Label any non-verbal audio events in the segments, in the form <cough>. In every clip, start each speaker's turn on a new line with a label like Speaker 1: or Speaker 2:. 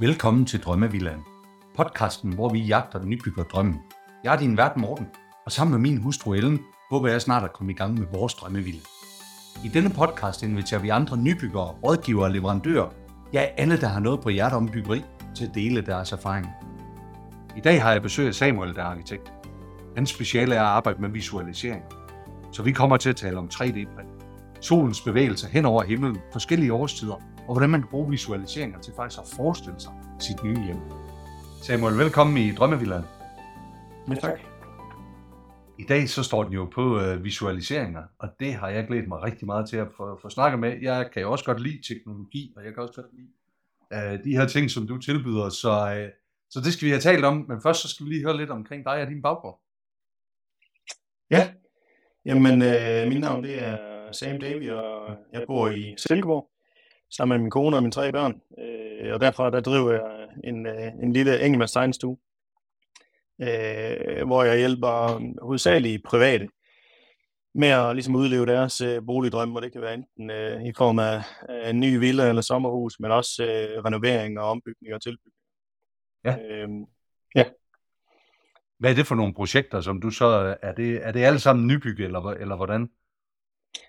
Speaker 1: Velkommen til Drømmevillaen. Podcasten, hvor vi jagter den nybygger drømmen. Jeg er din vært Morten, og sammen med min hustru Ellen, håber jeg snart at komme i gang med vores drømmevilla. I denne podcast inviterer vi andre nybyggere, rådgivere og leverandører, ja alle, der har noget på hjertet om byggeri, til at dele deres erfaring. I dag har jeg besøg af Samuel, der er arkitekt. Hans speciale er at arbejde med visualisering. Så vi kommer til at tale om 3D-print, solens bevægelser hen over himlen, forskellige årstider, og hvordan man kan bruge visualiseringer til faktisk at forestille sig sit nye hjem. Samuel, velkommen i Drømmevillaen.
Speaker 2: Ja, tak.
Speaker 1: I dag så står den jo på øh, visualiseringer, og det har jeg glædet mig rigtig meget til at få, få snakket med. Jeg kan jo også godt lide teknologi, og jeg kan også godt lide øh, de her ting, som du tilbyder, så, øh, så det skal vi have talt om. Men først så skal vi lige høre lidt omkring dig og din baggrund.
Speaker 2: Ja, jamen øh, mit navn det er Sam Davy, og jeg bor i Silkeborg sammen med min kone og mine tre børn. Øh, og derfra der driver jeg en, øh, en lille engelmands tegnestue, øh, hvor jeg hjælper hovedsageligt private med at ligesom udleve deres øh, boligdrømme, og det kan være enten øh, i form af øh, en ny villa eller sommerhus, men også øh, renovering og ombygning og tilbygning.
Speaker 1: Ja.
Speaker 2: Øh,
Speaker 1: Hvad er det for nogle projekter, som du så, er det, er det alle sammen nybygge, eller, eller hvordan?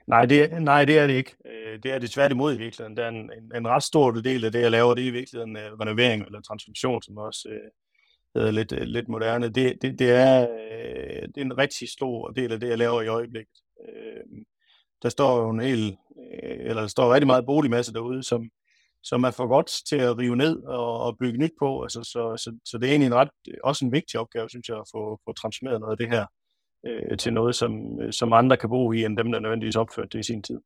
Speaker 2: Nej, det, nej, det er det ikke. Øh, det er det tværtimod i virkeligheden. Der er en, en, en ret stor del af det, jeg laver, det er i virkeligheden uh, renovering eller transformation, som også uh, hedder lidt, uh, lidt moderne. Det, det, det, er, uh, det er en rigtig stor del af det, jeg laver i øjeblikket. Uh, der står jo en hel, uh, eller der står rigtig meget boligmasse derude, som, som er for godt til at rive ned og, og bygge nyt på. Altså, så, så, så det er egentlig en ret, også en vigtig opgave, synes jeg, at få, få transformeret noget af det her øh, til noget, som, øh, som andre kan bo i, end dem, der nødvendigvis opførte det i sin tid.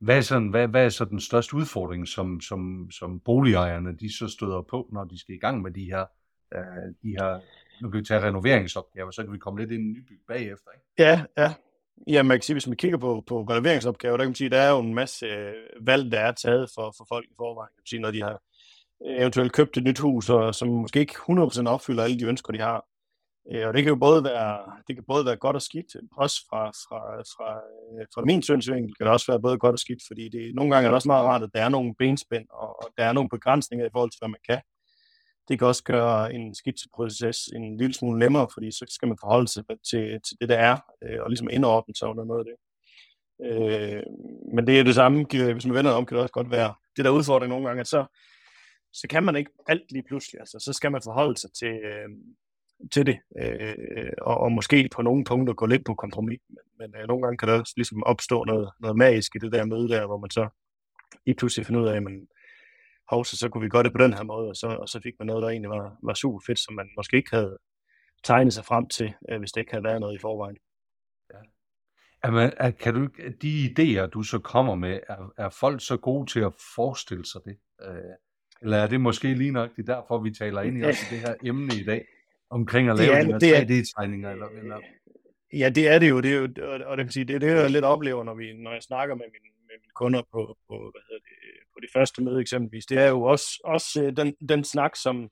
Speaker 1: Hvad er, sådan, hvad, hvad er så den største udfordring, som, som, som boligejerne de så støder på, når de skal i gang med de her, øh, de her nu kan vi tage renoveringsopgaver, så kan vi komme lidt ind i nybyg bagefter. Ikke?
Speaker 2: Ja, ja. Ja, man kan sige, hvis man kigger på, på renoveringsopgaver, der kan man sige, der er jo en masse øh, valg, der er taget for, for folk i forvejen. Kan man sige, når de har øh, eventuelt købt et nyt hus, og som måske ikke 100% opfylder alle de ønsker, de har. Øh, og det kan jo både være, det kan både være godt og skidt, også fra, fra, fra, øh, fra min synsvinkel kan det også være både godt og skidt, fordi det, nogle gange er det også meget rart, at der er nogle benspænd, og, og der er nogle begrænsninger i forhold til, hvad man kan. Det kan også gøre en skitseproces en lille smule nemmere, fordi så skal man forholde sig til, til det, der er, øh, og ligesom indordne sig under noget af det. Øh, men det er det samme, hvis man vender det om, kan det også godt være det der udfordring nogle gange, at så, så kan man ikke alt lige pludselig, altså så skal man forholde sig til, øh, til det, øh, og, og måske på nogle punkter gå lidt på kompromis, men, men øh, nogle gange kan der også ligesom opstå noget, noget magisk i det der møde der, hvor man så lige pludselig finder ud af, at man, hov, så, så kunne vi gøre det på den her måde, og så, og så fik man noget, der egentlig var, var super fedt, som man måske ikke havde tegnet sig frem til, øh, hvis det ikke havde været noget i forvejen.
Speaker 1: Jamen, er, kan du, de idéer, du så kommer med, er, er folk så gode til at forestille sig det? Øh, eller er det måske lige nok det derfor, vi taler ind i også det her emne i dag, omkring at
Speaker 2: Det
Speaker 1: lave
Speaker 2: er-
Speaker 1: de her
Speaker 2: det er-
Speaker 1: 3D-tegninger? Eller, eller,
Speaker 2: Ja, det er det jo, det er jo og, og det, kan sige, det er det, jeg lidt oplever, når, vi, når jeg snakker med mine, med mine kunder på, på, hvad hedder det, på det første møde eksempelvis. Det er jo også, også øh, den, den snak, som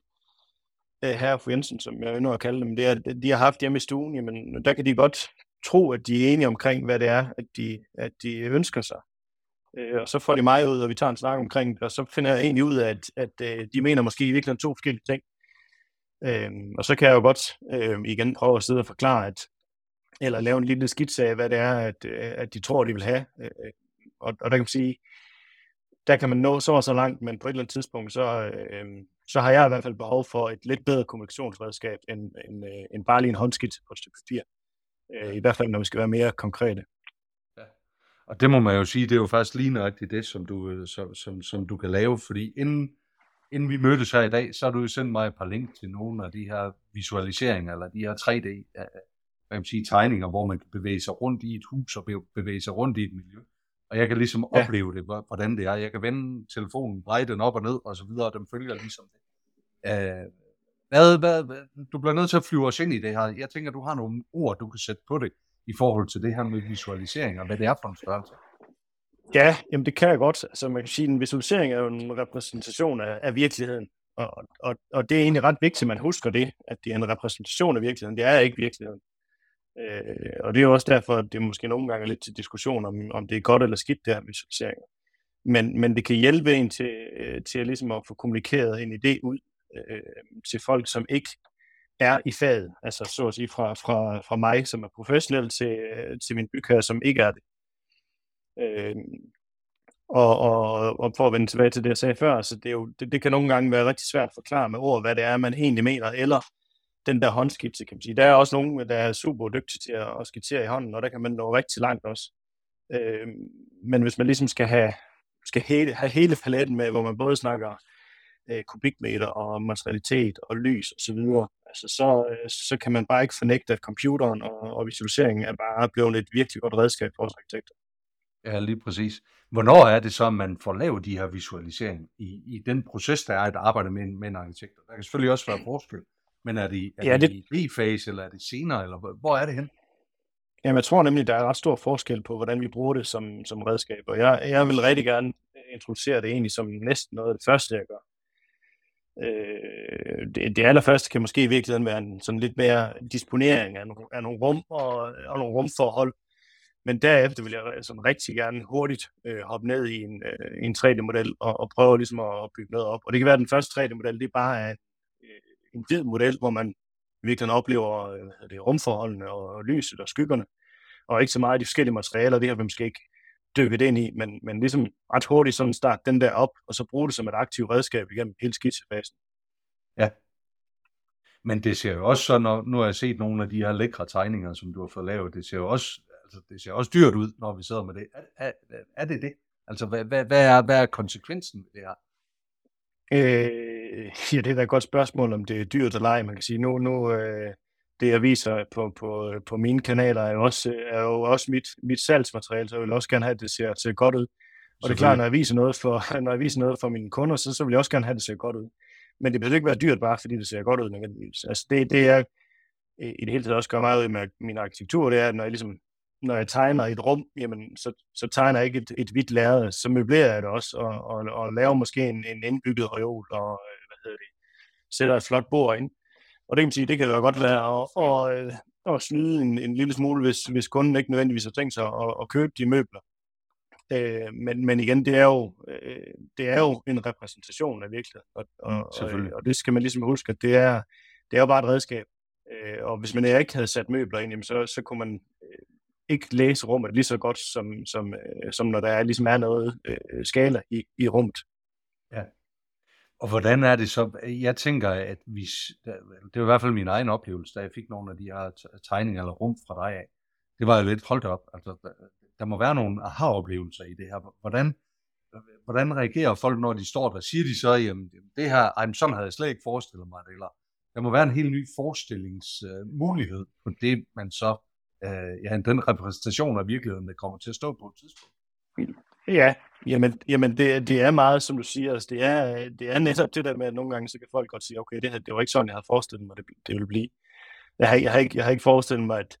Speaker 2: øh, herre og fru Jensen, som jeg ynder at kalde dem, det er, de har haft hjemme i stuen, jamen der kan de godt tro, at de er enige omkring, hvad det er, at de, at de ønsker sig. Øh, og så får de mig ud, og vi tager en snak omkring det, og så finder jeg egentlig ud af, at, at øh, de mener måske i virkeligheden to forskellige ting. Øh, og så kan jeg jo godt øh, igen prøve at sidde og forklare, at eller lave en lille skitse af, hvad det er, at, øh, at de tror, de vil have. Øh, Og, og der kan man sige, der kan man nå så og så langt, men på et eller andet tidspunkt, så, øh, så har jeg i hvert fald behov for et lidt bedre kommunikationsredskab, end, end, øh, end bare lige en håndskitse på et stykke papir. Øh, I hvert fald, når vi skal være mere konkrete.
Speaker 1: Og det må man jo sige, det er jo faktisk lige nøjagtigt det, som du, øh, som, som, som du kan lave, fordi inden, inden vi mødtes her i dag, så har du jo sendt mig et par link til nogle af de her visualiseringer, eller de her 3D øh, hvad kan man sige, tegninger, hvor man kan bevæge sig rundt i et hus og be- bevæge sig rundt i et miljø. Og jeg kan ligesom
Speaker 2: Ja.
Speaker 1: opleve det, hvor- hvordan det er. Jeg kan vende telefonen, dreje den op og ned, og så videre, og den følger ligesom det. Øh, hvad, hvad, hvad, du bliver nødt til at flyve os ind i det her. Jeg tænker, du har nogle ord, du kan sætte på det, i forhold til det her med visualisering, og hvad det er for en størrelse.
Speaker 2: Ja, jamen det kan jeg godt. Altså man kan sige, at en visualisering er jo en repræsentation af, af virkeligheden. Og, og, og det er egentlig ret vigtigt, at man husker det, at det er en repræsentation af virkeligheden. Det er ikke virkeligheden. Øh, og det er jo også derfor, at det måske nogle gange er lidt til diskussion, om, om det er godt eller skidt, det her visualisering. Men, men det kan hjælpe en til, øh, til ligesom at få kommunikeret en idé ud øh, til folk, som ikke er i faget. Altså så at sige fra, fra, fra mig, som er professionel, til, øh, til min bygherre, som ikke er det. Øh, og, og, og for at vende tilbage til det, jeg sagde før, så det, er jo, det, det kan nogle gange være rigtig svært at forklare med ord, hvad det er, man egentlig mener, eller den der håndskitse, kan man sige. Der er også nogen, der er super dygtige til at, at skitsere i hånden, og der kan man nå rigtig langt også. Øh, men hvis man ligesom skal have, skal hele, have hele paletten med, hvor man både snakker øh, kubikmeter og materialitet og lys osv., så, altså, så, øh, så kan man bare ikke fornægte, at computeren og, og visualiseringen er bare blevet et virkelig godt redskab for os arkitekter.
Speaker 1: Ja, lige præcis. Hvornår er det så, at man får lavet de her visualiseringer i, i den proces, der er at arbejde med, med en arkitekt? Der kan selvfølgelig også være forskel, men er det, er ja, det, det i B-fase, eller er det senere, eller hvor er det hen?
Speaker 2: Jamen, jeg tror nemlig, der er ret stor forskel på, hvordan vi bruger det som, som redskab, og jeg, jeg vil rigtig gerne introducere det egentlig som næsten noget af det første, jeg gør. Øh, det, det allerførste kan måske i virkeligheden være en sådan lidt mere disponering af nogle, af nogle rum og, og nogle rumforhold, men derefter vil jeg sådan rigtig gerne hurtigt øh, hoppe ned i en, øh, en 3D-model og, og prøve ligesom at bygge noget op. Og det kan være, at den første 3D-model, det er bare er øh, en hvid model, hvor man virkelig oplever øh, det, rumforholdene og lyset og skyggerne, og ikke så meget de forskellige materialer, det har vi måske ikke dykket ind i, men, men ligesom ret hurtigt sådan start den der op, og så bruge det som et aktivt redskab igennem hele skitsefasen.
Speaker 1: Ja. Men det ser jo også så, når, nu har jeg set nogle af de her lækre tegninger, som du har fået lavet, det ser jo også altså, det ser også dyrt ud, når vi sidder med det. Er, er, er det det? Altså, hvad, hvad, hvad, er, hvad er konsekvensen ved det her?
Speaker 2: Øh, ja, det er da et godt spørgsmål, om det er dyrt eller ej. Man kan sige, nu, nu øh, det jeg viser på, på, på mine kanaler, er jo også, er jo også mit, mit salgsmateriale, så jeg vil også gerne have, at det ser, ser godt ud. Og det er klart, når jeg viser noget for, <laughs> når jeg viser noget for mine kunder, så, så vil jeg også gerne have, at det ser godt ud. Men det behøver ikke være dyrt, bare fordi det ser godt ud nødvendigvis. Altså det, det er i det hele taget også gør meget ud med min arkitektur, det er, at når jeg ligesom når jeg tegner et rum, jamen, så, så tegner jeg ikke et, et hvidt lærred, så møblerer jeg det også, og, og, og laver måske en, en indbygget reol, og øh, hvad hedder det, sætter et flot bord ind. Og det kan man sige, det kan jo godt være at, og, øh, at snyde en, en lille smule, hvis, hvis kunden ikke nødvendigvis har tænkt sig at, at købe de møbler. Øh, men, men igen, det er, jo, øh, det er jo en repræsentation af virkeligheden, og, og, og, og det skal man ligesom huske, at det er, det er jo bare et redskab. Øh, og hvis man ikke havde sat møbler ind, jamen så, så kunne man ikke læse rummet lige så godt, som, som, øh, som når der er, ligesom er noget øh, skala i, i rummet.
Speaker 1: Ja. Og hvordan er det så? Jeg tænker, at vi, det var i hvert fald min egen oplevelse, da jeg fik nogle af de her tegninger eller rum fra dig af. Det var jo lidt holdt op. Altså, der må være nogle aha-oplevelser i det her. Hvordan, hvordan reagerer folk, når de står der? Siger de så, jamen det her, ej, sådan havde jeg slet ikke forestillet mig det, eller der må være en helt ny forestillingsmulighed på det, man så øh, ja, den repræsentation af virkeligheden, der kommer til at stå på et tidspunkt.
Speaker 2: Ja, jamen, jamen det, det er meget, som du siger, altså det, er, det er netop det der med, at nogle gange så kan folk godt sige, okay, det, her, det var ikke sådan, jeg havde forestillet mig, det, det ville blive. Jeg har, jeg, har ikke, jeg har ikke forestillet mig, at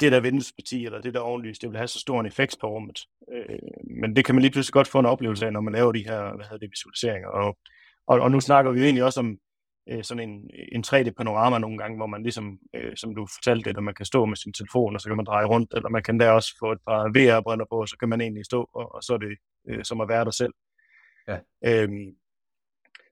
Speaker 2: det der vinduesparti, eller det der ovenlys, det vil have så stor en effekt på rummet. Øh, men det kan man lige pludselig godt få en oplevelse af, når man laver de her hvad hedder det, visualiseringer. Og, og, og nu snakker vi jo egentlig også om øh, sådan en, en 3D-panorama nogle gange, hvor man ligesom, øh, som du fortalte det, at man kan stå med sin telefon, og så kan man dreje rundt, eller man kan der også få et par VR-brænder på, og så kan man egentlig stå, og, og så er det øh, som at være der selv. Ja. Øhm,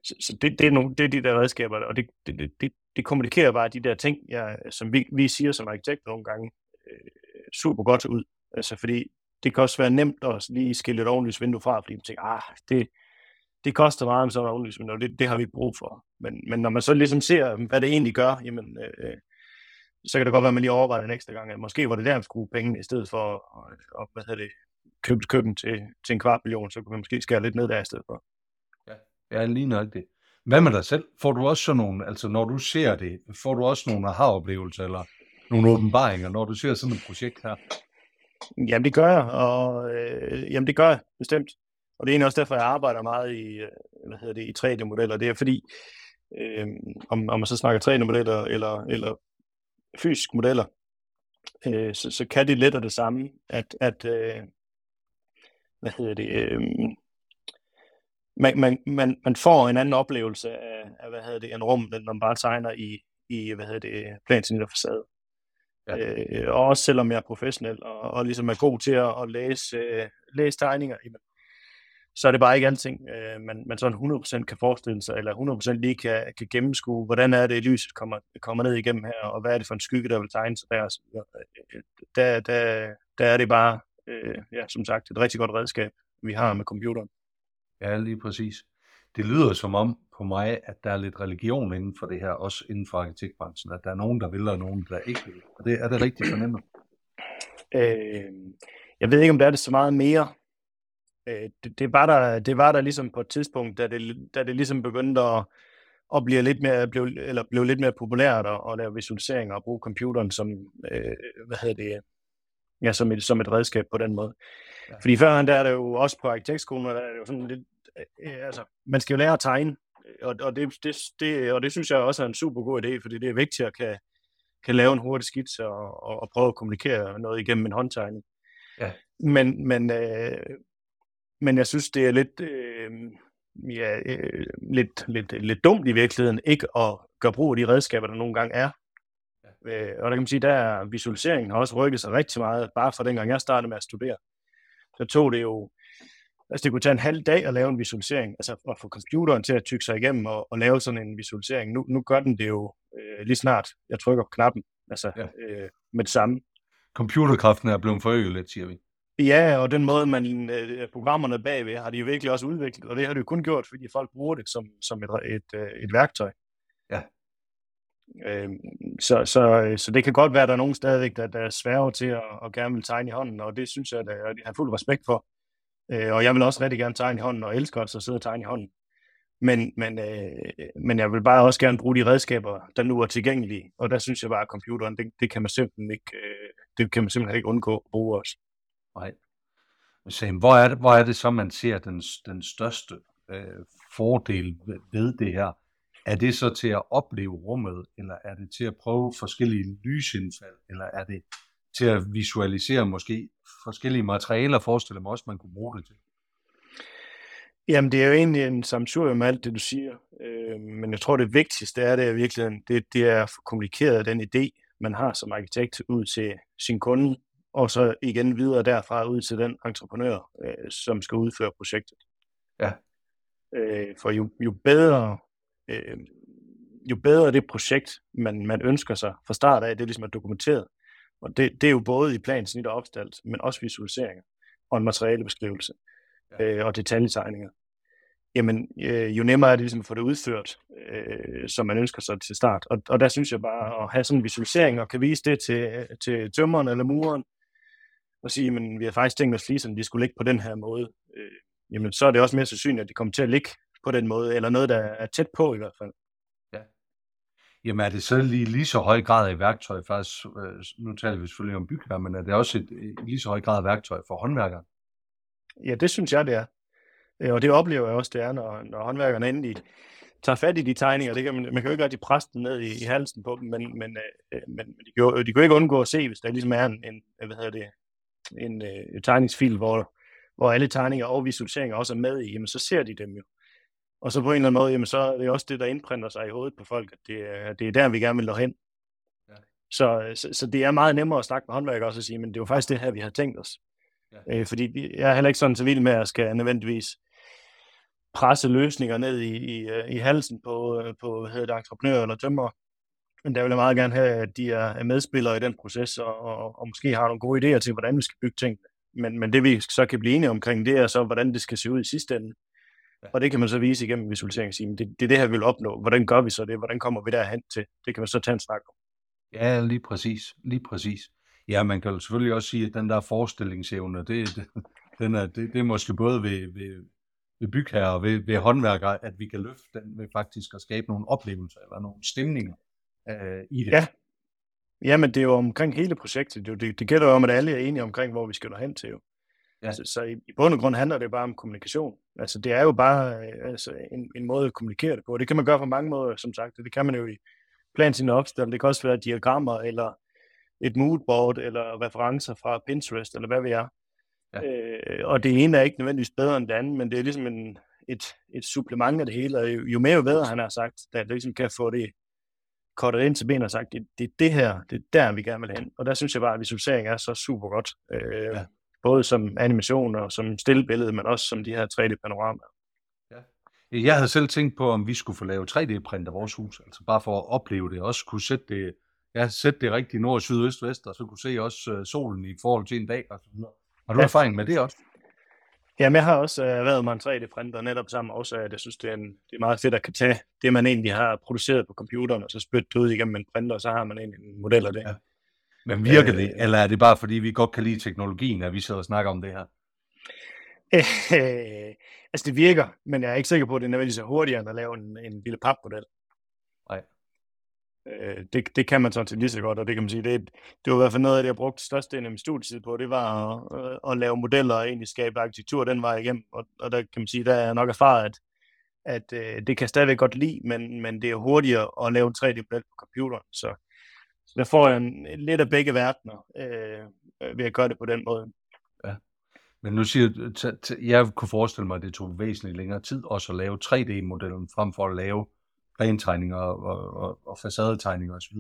Speaker 2: så, så det, det, er nogle, det er de der redskaber, og det, det, det, det kommunikerer bare de der ting, jeg, som vi, vi siger som arkitekter nogle gange, øh, super godt ud. Altså fordi det kan også være nemt at lige skille et ordentligt vindue fra, fordi man tænker, ah, det, det koster meget med sådan en oplysning, og det, det har vi brug for. Men, men når man så ligesom ser, hvad det egentlig gør, jamen, øh, så kan det godt være, at man lige overvejer en ekstra gang, at måske var det der, man skulle penge, i stedet for at, hvad hedder det, købe køkken til, til en kvart million, så kunne man måske skære lidt ned der i stedet for.
Speaker 1: Ja, ja lige nok det. Hvad med dig selv? Får du også sådan nogle, altså når du ser det, får du også nogle aha-oplevelser, eller nogle åbenbaringer, når du ser sådan et projekt her?
Speaker 2: Jamen det gør jeg, og øh, jamen det gør jeg bestemt. Og det er egentlig også derfor, jeg arbejder meget i, øh, hvad hedder det, i 3D-modeller. Det er fordi, øh, om, om man så snakker 3D-modeller eller, eller fysiske modeller, øh, så, så kan det lidt af det samme, at, at øh, hvad hedder det, øh, man, man, man, man får en anden oplevelse af, af hvad hedder det, en rum, end man bare tegner i, i hvad hedder det, plansnit og facade. Ja. Øh, og også selvom jeg er professionel og, og ligesom er god til at, at læse, øh, læse tegninger, jamen, så er det bare ikke alting, øh, man, man sådan 100% kan forestille sig, eller 100% lige kan, kan gennemskue, hvordan er det, lyset kommer, kommer ned igennem her, og hvad er det for en skygge, der vil tegne sig der. Der, der, der er det bare, øh, ja, som sagt, et rigtig godt redskab, vi har med computeren.
Speaker 1: Ja, lige præcis. Det lyder som om på mig, at der er lidt religion inden for det her, også inden for arkitektbranchen, at der er nogen, der vil, og nogen, der ikke vil. Og det, er det rigtigt fornemmet?
Speaker 2: Øh, jeg ved ikke, om der er det så meget mere. Øh, det, det, var der, det var der ligesom på et tidspunkt, da det, da det ligesom begyndte at, at blive lidt mere, blev, eller blev lidt mere populært at, at lave visualiseringer og bruge computeren som, øh, hvad hedder det, ja, som et, som et redskab på den måde. Ja. Fordi førhen der er det jo også på arkitektskolen, der er det jo sådan lidt, øh, altså, man skal jo lære at tegne, og, og, det, det, det, og det synes jeg også er en super god idé, fordi det er vigtigt at kan, kan lave en hurtig skitse og, og, og prøve at kommunikere noget igennem en håndtegning. Ja. Men, men, øh, men jeg synes, det er lidt, øh, ja, øh, lidt, lidt, lidt dumt i virkeligheden ikke at gøre brug af de redskaber, der nogle gange er. Ja. Øh, og der kan man sige, der visualiseringen har også rykket sig rigtig meget, bare fra dengang jeg startede med at studere. Så tog det jo, altså det kunne tage en halv dag at lave en visualisering, altså at få computeren til at tykke sig igennem og, og lave sådan en visualisering. Nu, nu gør den det jo øh, lige snart, jeg trykker på knappen, altså ja. øh, med det samme.
Speaker 1: Computerkraften er blevet forøget lidt, siger vi.
Speaker 2: Ja, og den måde, man øh, programmerne bagved, har de jo virkelig også udviklet, og det har de jo kun gjort, fordi folk bruger det som, som et, et, øh, et værktøj.
Speaker 1: Ja.
Speaker 2: Øh, så, så, så det kan godt være, at der er nogen stadigvæk, der, der er svære til at, at gerne vil tegne i hånden, og det synes jeg, at jeg har fuld respekt for. Øh, og jeg vil også rigtig gerne tegne i hånden, og elsker også at sidde og tegne i hånden. Men, men, øh, men jeg vil bare også gerne bruge de redskaber, der nu er tilgængelige, og der synes jeg bare, at computeren, det, det kan man simpelthen ikke, øh, det kan man simpelthen ikke undgå at bruge også.
Speaker 1: Nej. Sam, hvor er det, hvor er det så, man ser den, den største øh, fordel ved, ved det her? Er det så til at opleve rummet, eller er det til at prøve forskellige lysindfald, eller er det til at visualisere måske forskellige materialer, forestiller mig også, man kunne bruge det til?
Speaker 2: Jamen, det er jo egentlig en samsurium med alt det, du siger. Øh, men jeg tror, det vigtigste er det virkelig, det, det er at få kommunikeret den idé, man har som arkitekt ud til sin kunde, og så igen videre derfra ud til den entreprenør, øh, som skal udføre projektet.
Speaker 1: Ja.
Speaker 2: Øh, for jo, jo bedre øh, jo bedre det projekt, man, man ønsker sig fra start af, det ligesom er dokumenteret. Og det, det er jo både i plan, snit og opstalt, men også visualiseringer og en materialebeskrivelse ja. øh, og detaljetegninger. Jamen, øh, jo nemmere er det ligesom at få det udført, øh, som man ønsker sig til start. Og, og der synes jeg bare at have sådan en visualisering og kan vise det til, til tømmeren eller muren, og sige, men vi har faktisk tænkt os fliserne, de skulle ligge på den her måde. Øh, jamen, så er det også mere sandsynligt, at de kommer til at ligge på den måde, eller noget, der er tæt på i hvert fald.
Speaker 1: Ja. Jamen er det så lige, lige så høj grad af værktøj, faktisk, øh, nu taler vi selvfølgelig om bygherrer, men er det også et, et lige så høj grad af værktøj for håndværkere?
Speaker 2: Ja, det synes jeg, det er. Øh, og det oplever jeg også, det er, når, når håndværkerne endelig tager fat i de tegninger. Det kan man, man kan jo ikke rigtig presse dem ned i, i halsen på dem, men, men, øh, men de, kan jo, de kan jo ikke undgå at se, hvis der ligesom er en, en hvad hedder det, en, en tegningsfil, hvor, hvor alle tegninger og visualiseringer også er med i, jamen så ser de dem jo. Og så på en eller anden måde, jamen, så er det også det, der indprinter sig i hovedet på folk, at det er, det er der, vi gerne vil nå hen. Ja. Så, så, så det er meget nemmere at snakke med håndværkere også og sige, men det er jo faktisk det her, vi har tænkt os. Ja. Øh, fordi jeg er heller ikke sådan så vild med, at jeg skal nødvendigvis presse løsninger ned i, i, øh, i halsen på, øh, på hvad hedder det, entreprenører eller tømmer. Men der vil jeg meget gerne have, at de er medspillere i den proces, og, og, og måske har nogle gode idéer til, hvordan vi skal bygge ting. Men, men det vi så kan blive enige omkring, det er så, hvordan det skal se ud i sidste ende. Og det kan man så vise igennem visualisering sige, det, det er det her, vi vil opnå. Hvordan gør vi så det? Hvordan kommer vi derhen til? Det kan man så tage en snak om.
Speaker 1: Ja, lige præcis. Lige præcis. Ja, man kan jo selvfølgelig også sige, at den der forestillingsevne, det, det, den er, det, det er måske både ved, ved, ved bygherrer og ved, ved håndværkere, at vi kan løfte den ved faktisk at skabe nogle oplevelser eller nogle stemninger øh, i det.
Speaker 2: Ja. ja, men det er jo omkring hele projektet. Det, det, det gælder jo om, at alle er enige omkring, hvor vi skal nå hen til. Jo. Ja. Så, så i, i bund og grund handler det bare om kommunikation. Altså det er jo bare øh, altså, en, en måde at kommunikere det på. Det kan man gøre på mange måder, som sagt. Det kan man jo i plan sin opstil. Det kan også være diagrammer, eller et moodboard, eller referencer fra Pinterest, eller hvad vi er. Ja. Øh, og det ene er ikke nødvendigvis bedre end det andet, men det er ligesom en, et, et supplement af det hele. Og jo, jo mere jo bedre han har sagt, at det ligesom kan få det kortet ind til benet og sagt, det, det er det her, det er der, vi gerne vil hen. Og der synes jeg bare, at visualisering er så super godt. Øh, ja både som animation og som stillbillede, men også som de her 3D-panoramaer.
Speaker 1: Jeg havde selv tænkt på, om vi skulle få lavet 3D-print af vores hus, altså bare for at opleve det, også kunne sætte det, ja, sætte det rigtigt nord, syd, øst, vest, og så kunne se også uh, solen i forhold til en dag og så videre. Har du ja. erfaring med det også?
Speaker 2: Jamen, jeg har også uh, været med en 3D-printer netop sammen også, at jeg synes, det er, en, det er meget fedt at kan tage det, man egentlig har produceret på computeren, og så spytte det ud igennem en printer, og så har man egentlig en model af det. Ja.
Speaker 1: Men virker øh, det, eller er det bare fordi, vi godt kan lide teknologien, at vi sidder og snakker om det her? <laughs>
Speaker 2: Øh, altså det virker, men jeg er ikke sikker på, at det er nødvendigvis er hurtigere, end at lave en, en lille papmodel. Øh, det, det kan man så til lige så godt, og det kan man sige, det, det var i hvert fald noget af det, jeg brugte størstedelen af min studietid på, det var at, øh, at lave modeller og egentlig skabe arkitektur den vej igennem, og, og der kan man sige, der er nok erfaret, at, at øh, det kan stadigvæk godt lide, men, men det er hurtigere at lave en 3D-model på computeren, så, så der får jeg en, lidt af begge verdener øh, ved at gøre det på den måde. Ja.
Speaker 1: Men nu siger du, jeg kunne forestille mig, at det tog væsentligt længere tid også at lave 3D-modellen, frem for at lave rentegninger og, og, og facadetegninger osv.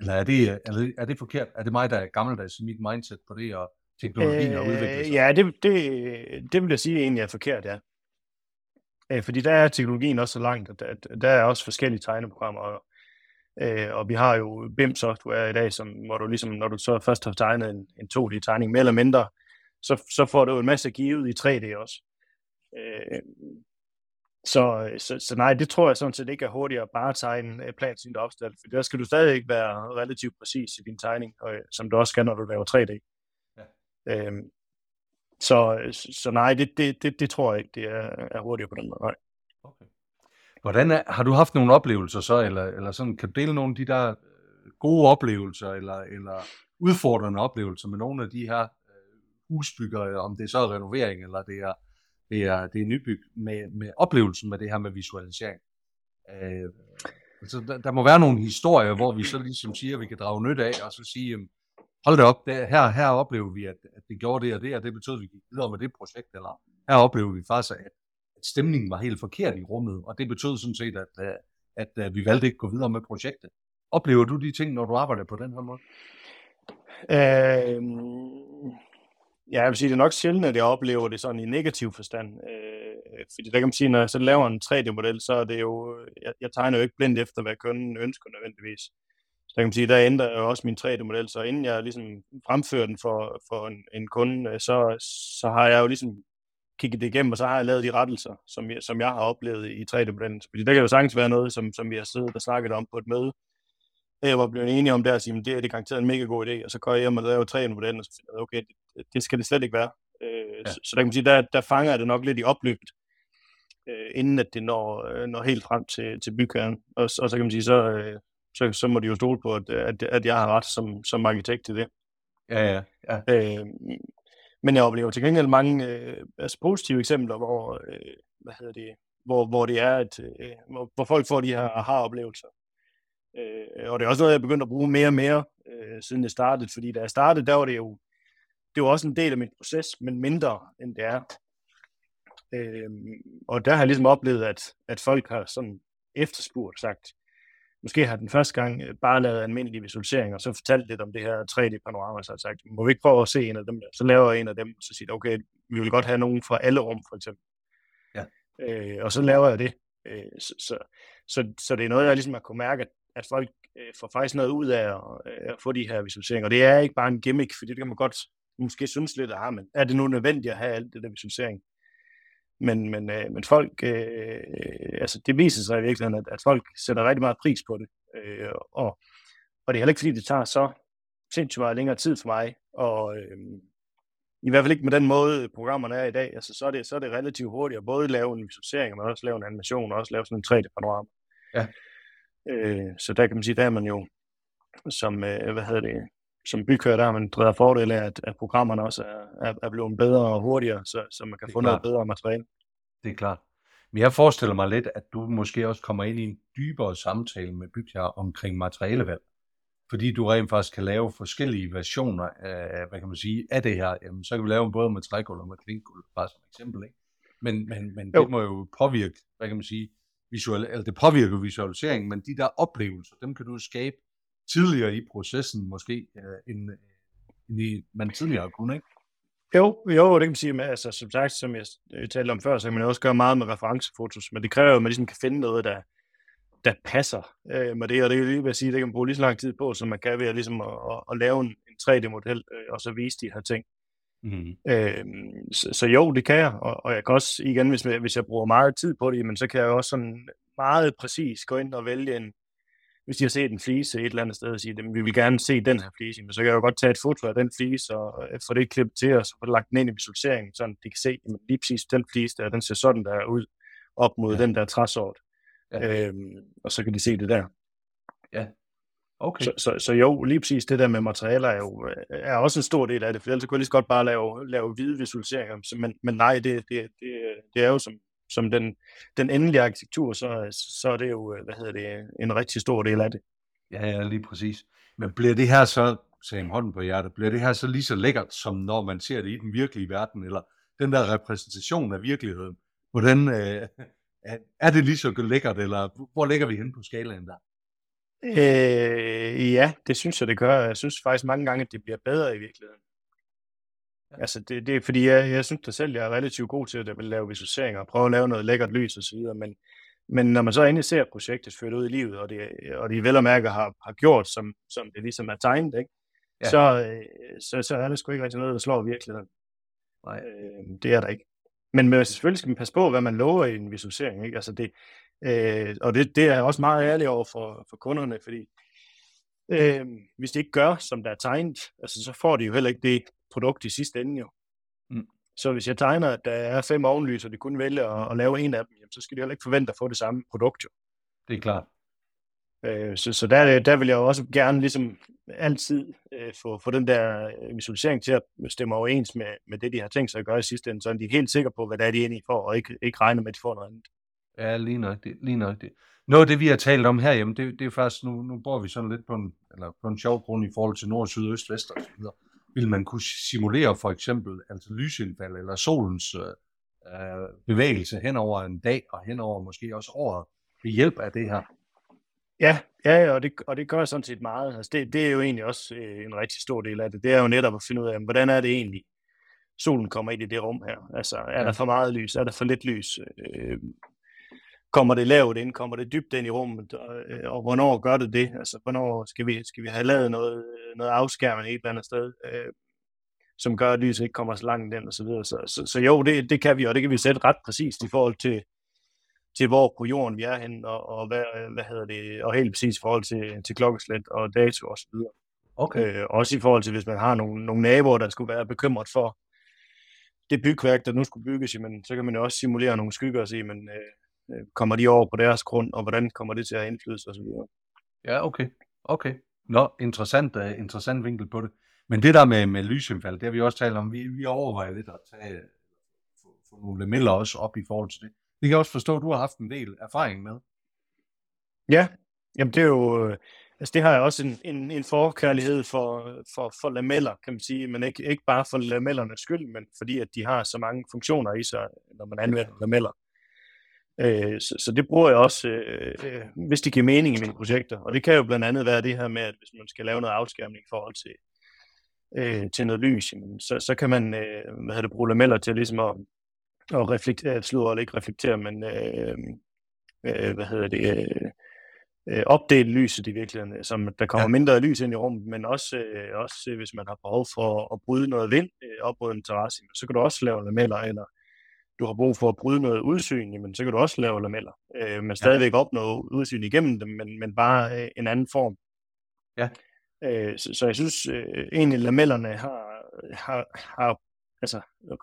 Speaker 1: Eller er det, er, det, er det forkert? Er det mig, der er gammeldags i mit mindset på det, og teknologien øh, og udviklet sig?
Speaker 2: Ja, det, det, det vil jeg sige egentlig er forkert, ja. Øh, fordi der er teknologien også så langt, at, at der er også forskellige tegneprogrammer, og, øh, og vi har jo BIM-software i dag, som, hvor du ligesom, når du så først har tegnet en, en 2D-tegning, mere eller mindre, så, så får du en masse givet i 3D også. Øh, så, så, så nej, det tror jeg sådan set ikke er bare at tegne øh, plan til opstil, for der skal du stadig ikke være relativt præcis i din tegning, og, som du også skal, når du laver 3D. Ja. Øhm, så, så nej, det, det, det, det tror jeg ikke, det er, er hurtigere på den måde. Nej. Okay.
Speaker 1: Hvordan er, har du haft nogle oplevelser så, eller, eller sådan, kan du dele nogle af de der øh, gode oplevelser, eller, eller udfordrende oplevelser med nogle af de her husbygger, om det så er renovering, eller det er, det er, det er nybyg, med, med oplevelsen med det her med visualisering. Øh, altså, der, der må være nogle historier, hvor vi så ligesom siger, at vi kan drage nyt af, og så sige, hold det op, det, her, her oplever vi, at, at det gjorde det og det, og det betød, at vi gik videre med det projekt, eller her oplever vi faktisk, at, at stemningen var helt forkert i rummet, og det betød sådan set, at, at, at, at vi valgte ikke at gå videre med projektet. Oplever du de ting, når du arbejder på den her måde?
Speaker 2: Øh, Ja, jeg vil sige, det er nok sjældent, at jeg oplever det sådan i negativ forstand. Øh, fordi der kan man sige, når jeg så laver en 3D-model, så er det jo, jeg, jeg tegner jo ikke blindt efter, hvad kunden ønsker nødvendigvis. Så der kan man sige, der ændrer jeg også min 3D-model, så inden jeg ligesom fremfører den for, for en, en kunde, øh, så, så har jeg jo ligesom kigget det igennem, og så har jeg lavet de rettelser, som jeg, som jeg har oplevet i 3D-modellen. Fordi der kan jo sagtens være noget, som, som vi har siddet og snakket om på et møde, jeg var blevet enige om der at sige, at det er det garanteret en mega god idé, og så går jeg hjem og laver 3D-modellen, og så finder jeg, okay, det, det skal det slet ikke være. Øh, ja. så, så der kan man sige, der, der fanger jeg det nok lidt i opløbet, øh, inden at det når, øh, når helt frem til, til bygherren. Og, og så kan man sige, så, øh, så, så må de jo stole på, at, at, at jeg har ret som, som arkitekt til det.
Speaker 1: Ja, ja. ja.
Speaker 2: Øh, men jeg oplever til gengæld mange øh, altså positive eksempler, hvor, øh, hvad hedder det, hvor, hvor det er, at, øh, hvor, hvor folk får de her aha-oplevelser. Øh, og det er også noget, jeg er begyndt at bruge mere og mere, øh, siden det startede, fordi da jeg startede, der var det jo det var også en del af min proces, men mindre end det er. Øh, og der har jeg ligesom oplevet, at, at folk har sådan efterspurgt sagt, måske har den første gang øh, bare lavet almindelig visualisering, og så fortalt lidt om det her 3D-panorama, så har sagt, må vi ikke prøve at se en af dem? Så laver jeg en af dem, og så siger jeg, okay, vi vil godt have nogen fra alle rum, for eksempel. Ja. Øh, og så laver jeg det. Øh, så, så, så, så det er noget, jeg ligesom har kunne mærke, at, at folk øh, får faktisk noget ud af at, øh, at få de her visualiseringer. Og det er ikke bare en gimmick, for det kan man godt måske synes lidt, at men er det nu nødvendigt at have alt det der visualisering? Men, men, øh, men folk, øh, øh, altså det viser sig i virkeligheden, at, at folk sætter rigtig meget pris på det. Øh, og, og det er heller ikke fordi, det tager så sindssygt meget længere tid for mig. Og øh, i hvert fald ikke med den måde, programmerne er i dag. Altså, så, er det, så er det relativt hurtigt at både lave en visualisering, men også lave en animation, og også lave sådan en 3D-panorama. Ja. Øh, så der kan man sige, der er man jo som, øh, hvad hedder det, som bykører, der har man drevet fordel af, at, at programmerne også er, er, er blevet bedre og hurtigere, så, så man kan få klart. noget bedre materiale.
Speaker 1: Det er klart. Men jeg forestiller mig lidt, at du måske også kommer ind i en dybere samtale med bygherrer omkring materialevalg. Fordi du rent faktisk kan lave forskellige versioner af, hvad kan man sige, af det her. Jamen, så kan vi lave både med trægulv og med klinkgulv, bare som eksempel. Ikke? Men, men, men det må jo påvirke, hvad kan man sige, visual, eller det påvirker visualiseringen, men de der oplevelser, dem kan du skabe tidligere i processen måske, øh, end, øh, end I, man tidligere kunne, ikke?
Speaker 2: Jo, jo, det kan man sige. Men, altså, som sagt, som jeg talte om før, så kan man også gøre meget med referencefotos, men det kræver jo, at man ligesom kan finde noget, der, der passer øh, med det, og det er lige ved at sige, det kan man bruge lige så lang tid på, som man kan ved at, ligesom at, at, at lave en, en 3D-model, øh, og så vise de her ting. Mm. Øh, så, så jo, det kan jeg, og, og jeg kan også, igen, hvis, hvis jeg bruger meget tid på det, men så kan jeg også sådan meget præcis gå ind og vælge en, hvis de har set en flise et eller andet sted og sige, at vi vil gerne se den her flise, men så kan jeg jo godt tage et foto af den flise og øh, få det klippet til os og få det lagt den ind i visualiseringen, så de kan se, at lige præcis den flise der, den ser sådan der ud op mod ja. den der træsort. Ja. Øhm, og så kan de se det der.
Speaker 1: Ja. Okay.
Speaker 2: Så, så, så jo, lige præcis det der med materialer er jo øh, er også en stor del af det, for ellers kunne jeg lige så godt bare lave, lave hvide visualiseringer, men, men nej, det, det, det, det er jo som, som den, den endelige arkitektur, så, så er det jo, øh, hvad hedder det, en rigtig stor del af det.
Speaker 1: Ja, ja, lige præcis. Men bliver det her så, sagde hånden på hjertet, bliver det her så lige så lækkert, som når man ser det i den virkelige verden, eller den der repræsentation af virkeligheden, hvordan øh, er det lige så lækkert, eller hvor ligger vi hen på skalaen der?
Speaker 2: Øh, ja, det synes jeg, det gør. Jeg synes faktisk mange gange, at det bliver bedre i virkeligheden. Ja. Altså, det, det er fordi, jeg, jeg synes da selv, jeg er relativt god til at lave visualiseringer og prøve at lave noget lækkert lys og så videre, men, men når man så endelig ser projektet ført ud i livet, og, det, og de vel og mærke har, har gjort, som, som det ligesom er tegnet, ikke? Ja. Så, øh, så, så er det sgu ikke rigtig noget, der slår virkeligheden. Nej. Øh, det er der ikke. Men, men selvfølgelig skal man passe på, hvad man lover i en visualisering. Ikke? Altså det, øh, og det, det er jeg også meget ærlig over for, for kunderne, fordi øh, hvis de ikke gør, som der er tegnet, altså, så får de jo heller ikke det produkt i sidste ende jo. Mm. Så hvis jeg tegner, at der er fem ovenlys, og de kun vælger at, at lave en af dem, jamen, så skal de heller ikke forvente at få det samme produkt jo.
Speaker 1: Det er klart.
Speaker 2: Øh, så, så der, der vil jeg jo også gerne ligesom altid øh, få, få den der øh, visualisering til at stemme overens med, med det, de har tænkt sig at gøre i sidste ende, så de er helt sikre på, hvad det er, de i for, og ikke, ikke regner med, at de får noget andet.
Speaker 1: Ja, lige nok det. Lige nok det. Noget af det, vi har talt om herhjemme, det, det er faktisk, nu, nu bor vi sådan lidt på en, eller på en sjov grund i forhold til nord, syd, øst, vest og så videre. Vil man kunne simulere for eksempel altså lysindfald eller solens øh, øh bevægelse hen over en dag og hen over måske også året ved hjælp af det her?
Speaker 2: Ja, ja og, det, og det gør sådan set meget. Altså det, det er jo egentlig også øh, en rigtig stor del af det. Det er jo netop at finde ud af, hvordan er det egentlig, solen kommer ind i det rum her. Altså, er ja. der for meget lys? Er der for lidt lys? Øh, kommer det lavt ind? Kommer det dybt ind i rummet? Og, øh, og hvornår gør det det? Altså, hvornår skal vi, skal vi have lavet noget, noget afskærmende et eller andet sted, øh, som gør, at lyset ikke kommer så langt ind og så videre. Så, så, så jo, det, det kan vi, og det kan vi sætte ret præcist i forhold til, til hvor på jorden vi er henne, og, og hvad, hvad hedder det, og helt præcis i forhold til, til klokkeslæt og dato og så videre. Okay. Øh, også i forhold til, hvis man har nogle, nogle naboer, der skulle være bekymret for det bygværk, der nu skulle bygges, men så kan man jo også simulere nogle skygger og sige, men øh, øh, kommer de over på deres grund, og hvordan kommer det til at indflyde og så videre.
Speaker 1: Ja, okay. Okay. Nå, interessant, uh, interessant vinkel på det. Men det der med, med lysindfald, det har vi også talt om. Vi, vi overvejer lidt at tage få, få nogle lameller også op i forhold til det. Det kan jeg også forstå, at du har haft en del erfaring med.
Speaker 2: Ja, jamen det er jo, øh, altså det har jeg også en, en, en forkærlighed for, for, for lameller, kan man sige, men ikke, ikke bare for lamellernes skyld, men fordi at de har så mange funktioner i sig, når man anvender lameller. Øh, så, så det bruger jeg også, øh, øh, hvis det giver mening i mine projekter. Og det kan jo blandt andet være det her med, at hvis man skal lave noget afskærmning i forhold til, øh, til noget lys, jamen, så, så kan man øh, hvad det, bruge lameller til ligesom at, at reflektere, slå eller ikke reflektere, men øh, øh, hvad hedder det, øh, øh, opdele lyset i virkeligheden, som der kommer ja. mindre lys ind i rummet, men også, øh, også hvis man har behov for at bryde noget vind øh, op mod en terrasse, så kan du også lave lameller, eller du har brug for at bryde noget udsyn, jamen, så kan du også lave lameller, øh, men stadigvæk ja. opnå udsyn igennem dem, men, men bare øh, en anden form. Ja. Øh, så, så jeg synes øh, egentlig, lamellerne har, har, har altså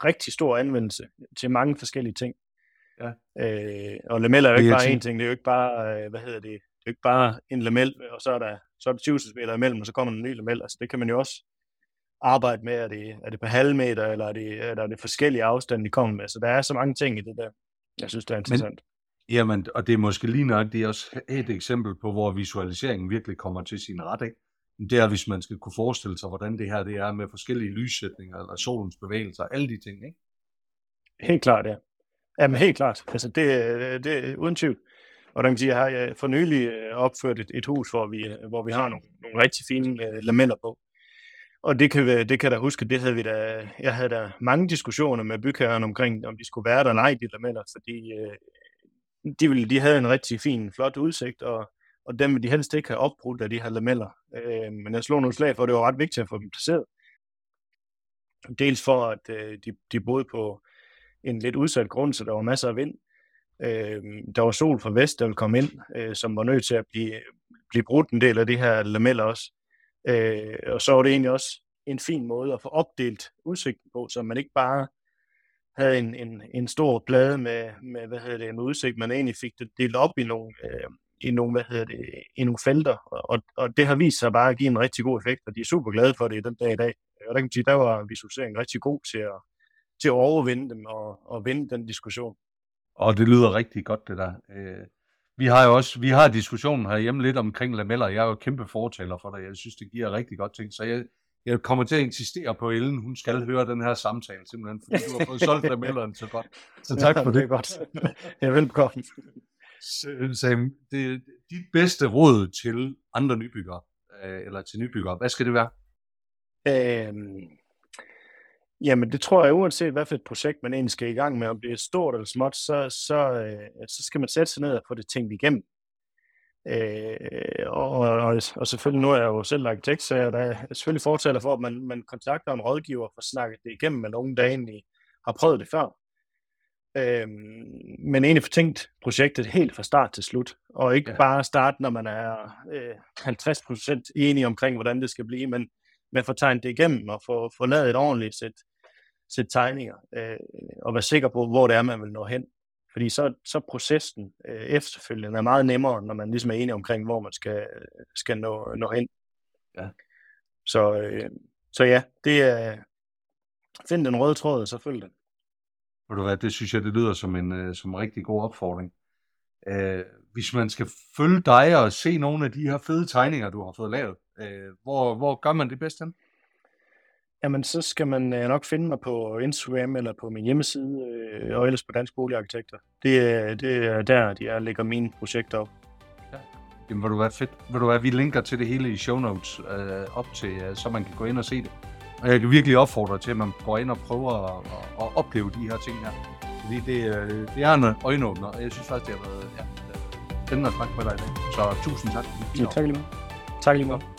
Speaker 2: rigtig stor anvendelse til mange forskellige ting. Ja. Øh, og lameller er jo ikke bare én ting, det er jo ikke bare, øh, hvad hedder det, det er jo ikke bare en lamel, og så er der, så er der 20 cm imellem, og så kommer en ny lamel. Altså det kan man jo også arbejde med, er det, er det på halv meter, eller er det, er det forskellige afstande, de kommer med. Så der er så mange ting i det der, jeg synes, det er interessant.
Speaker 1: Men, jamen, og det er måske lige nok, det er også et eksempel på, hvor visualiseringen virkelig kommer til sin ret, ikke? det er, hvis man skal kunne forestille sig, hvordan det her det er med forskellige lyssætninger, eller solens bevægelser, alle de ting, ikke?
Speaker 2: Helt klart, ja. Jamen helt klart. Altså det, det er uden tvivl. Og der kan sige, jeg har for nylig øh, opført et, et hus, hvor vi, hvor vi har nogle, nogle rigtig fine uh, lameller på og det kan, det kan jeg da huske, det havde vi da, jeg havde da mange diskussioner med bygherren omkring, om de skulle være der eller ej, de lameller, fordi øh, de, ville, de havde en rigtig fin, flot udsigt, og, og dem ville de helst ikke have opbrudt af de her lameller. Øh, men jeg slog nogle slag for, at det var ret vigtigt at få dem placeret. Dels for, at øh, de, de boede på en lidt udsat grund, så der var masser af vind. Øh, der var sol fra vest, der ville komme ind, øh, som var nødt til at blive, blive brudt en del af de her lameller også. Øh, og så var det egentlig også en fin måde at få opdelt udsigten på, så man ikke bare havde en, en, en stor plade med, med, hvad hedder det, med udsigt, man egentlig fik det delt op i nogle, øh, i nogle, hvad hedder det, i nogle felter, og, og det har vist sig bare at give en rigtig god effekt, og de er super glade for det den dag i dag. Og der kan man sige, der var visualiseringen rigtig god til at, til at overvinde dem og, og vinde den diskussion.
Speaker 1: Og det lyder rigtig godt, det der. Øh, vi har jo også, vi har diskussionen herhjemme lidt omkring lameller. Jeg er jo kæmpe fortaler for det. Jeg synes, det giver rigtig godt ting. Så jeg, jeg kommer til at insistere på Ellen. Hun skal høre den her samtale, simpelthen, fordi du har fået solgt lamellerne så godt. <laughs> Så tak for
Speaker 2: ja,
Speaker 1: det.
Speaker 2: Det er godt. <laughs> Jeg er velbekomme.
Speaker 1: Sam, det er dit bedste råd til andre nybyggere, øh, eller til nybyggere. Hvad skal det være?
Speaker 2: Øhm, jamen, det tror jeg, uanset hvad for et projekt man egentlig skal i gang med, om det er stort eller småt, så, så, øh, så skal man sætte sig ned og få det tænkt igennem. Øh, og, og, og selvfølgelig, nu er jeg jo selv arkitekt, så jeg er selvfølgelig fortaler for, at man, man kontakter en rådgiver for at snakke det igennem med nogen, der egentlig har prøvet det før. Øh, men egentlig få tænkt projektet helt fra start til slut, og ikke ja. bare starte, når man er øh, 50% enige omkring, hvordan det skal blive, men, men få tegnet det igennem og få, få lavet et ordentligt sæt, sæt tegninger, øh, og være sikker på, hvor det er, man vil nå hen. Fordi så, så processen øh, efterfølgende er meget nemmere, når man ligesom er enig omkring, hvor man skal, skal nå, nå hen.
Speaker 1: Ja.
Speaker 2: Så, øh, så ja, det er, find den røde tråd, og så følg den.
Speaker 1: Ved du hvad, det synes jeg, det lyder som en, øh, som en rigtig god opfordring. Øh, hvis man skal følge dig og se nogle af de her fede tegninger, du har fået lavet, øh, hvor, hvor gør man det bedst hen?
Speaker 2: Jamen, så skal man øh, nok finde mig på Instagram eller på min hjemmeside, øh, og ellers på Dansk Boligarkitekter. Det, er, det er der, de er, lægger mine projekter op.
Speaker 1: Ja. Jamen, vil du være fedt. Vil du være, vi linker til det hele i show notes øh, op til, øh, så man kan gå ind og se det. Og jeg kan virkelig opfordre til, at man går ind og prøver at, at, at opleve de her ting her. Fordi det, øh, det er en øjenåbner, og jeg synes faktisk, det har været ja, spændende at snakke med dig i dag. Så tusind tak.
Speaker 2: Ja, tak lige meget. Tak lige meget.